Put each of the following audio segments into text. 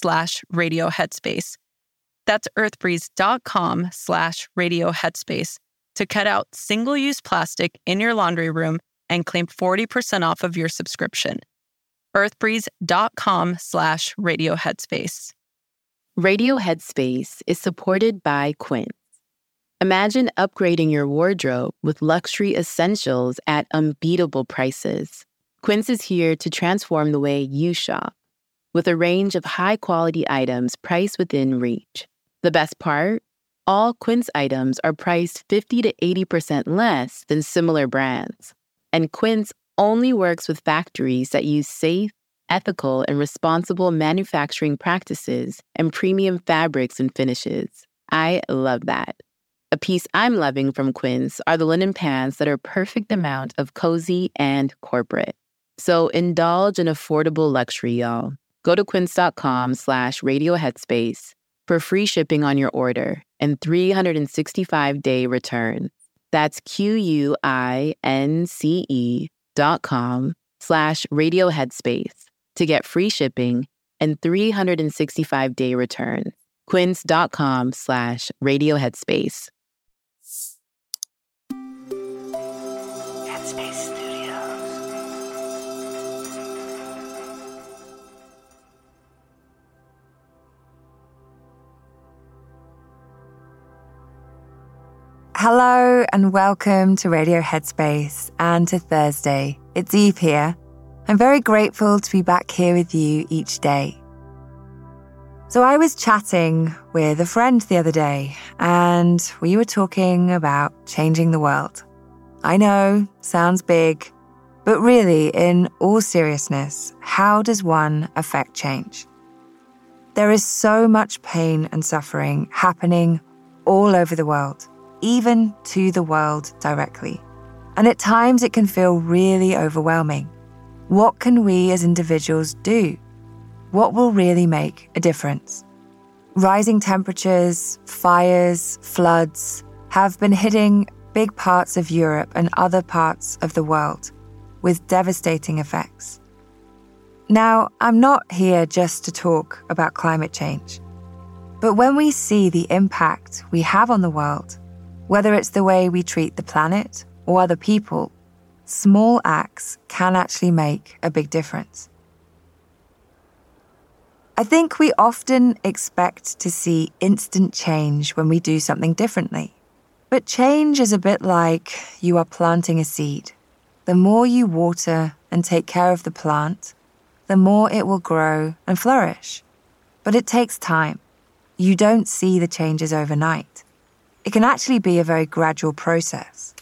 slash radio headspace. That's earthbreeze.com slash radio headspace to cut out single-use plastic in your laundry room and claim 40% off of your subscription earthbreeze.com slash radio headspace. Radio Headspace is supported by Quince. Imagine upgrading your wardrobe with luxury essentials at unbeatable prices. Quince is here to transform the way you shop with a range of high quality items priced within reach. The best part? All Quince items are priced 50 to 80% less than similar brands. And Quince only works with factories that use safe, ethical, and responsible manufacturing practices and premium fabrics and finishes. I love that. A piece I'm loving from Quince are the linen pants that are perfect amount of cozy and corporate. So indulge in affordable luxury, y'all. Go to quince.com slash radioheadspace for free shipping on your order and 365-day returns. That's Q-U-I-N-C-E dot com slash radio headspace to get free shipping and 365 day returns. Quince.com slash radio Hello and welcome to Radio Headspace and to Thursday. It's Eve here. I'm very grateful to be back here with you each day. So, I was chatting with a friend the other day, and we were talking about changing the world. I know, sounds big, but really, in all seriousness, how does one affect change? There is so much pain and suffering happening all over the world even to the world directly. And at times it can feel really overwhelming. What can we as individuals do? What will really make a difference? Rising temperatures, fires, floods have been hitting big parts of Europe and other parts of the world with devastating effects. Now, I'm not here just to talk about climate change, but when we see the impact we have on the world, whether it's the way we treat the planet or other people, small acts can actually make a big difference. I think we often expect to see instant change when we do something differently. But change is a bit like you are planting a seed. The more you water and take care of the plant, the more it will grow and flourish. But it takes time. You don't see the changes overnight. It can actually be a very gradual process.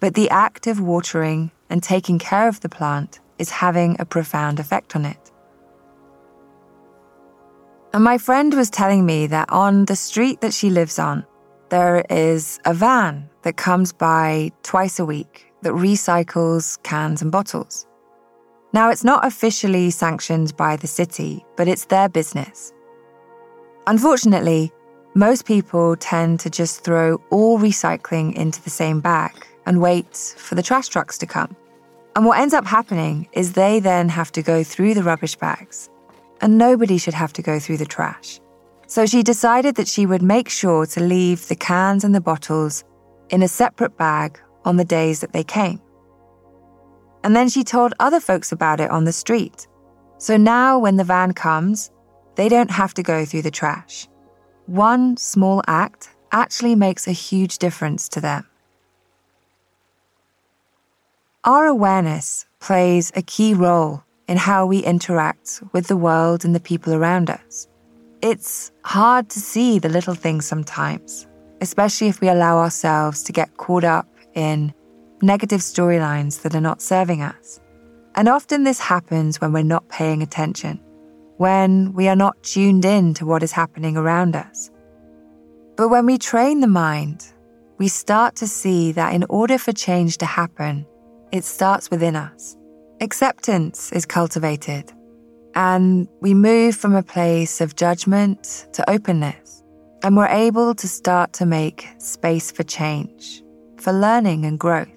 But the act of watering and taking care of the plant is having a profound effect on it. And my friend was telling me that on the street that she lives on, there is a van that comes by twice a week that recycles cans and bottles. Now, it's not officially sanctioned by the city, but it's their business. Unfortunately, most people tend to just throw all recycling into the same bag and wait for the trash trucks to come. And what ends up happening is they then have to go through the rubbish bags, and nobody should have to go through the trash. So she decided that she would make sure to leave the cans and the bottles in a separate bag on the days that they came. And then she told other folks about it on the street. So now when the van comes, they don't have to go through the trash. One small act actually makes a huge difference to them. our awareness plays a key role in how we interact with the world and the people around us. It's hard to see the little things sometimes, especially if we allow ourselves to get caught up in negative storylines that are not serving us. And often this happens when we're not paying attention, when we are not tuned in to what is happening around us. But when we train the mind, we start to see that in order for change to happen, it starts within us. Acceptance is cultivated, and we move from a place of judgment to openness, and we're able to start to make space for change, for learning and growth.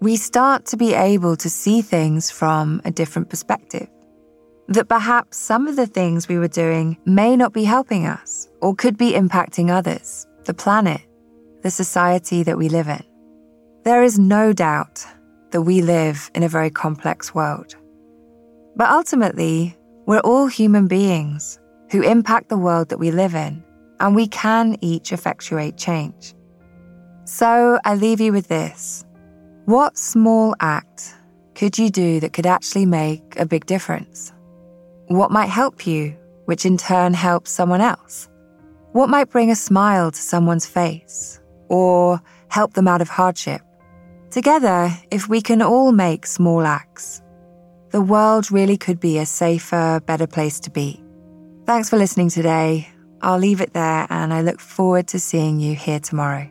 We start to be able to see things from a different perspective. That perhaps some of the things we were doing may not be helping us or could be impacting others, the planet, the society that we live in. There is no doubt that we live in a very complex world. But ultimately, we're all human beings who impact the world that we live in, and we can each effectuate change. So I leave you with this. What small act could you do that could actually make a big difference? What might help you, which in turn helps someone else? What might bring a smile to someone's face or help them out of hardship? Together, if we can all make small acts, the world really could be a safer, better place to be. Thanks for listening today. I'll leave it there and I look forward to seeing you here tomorrow.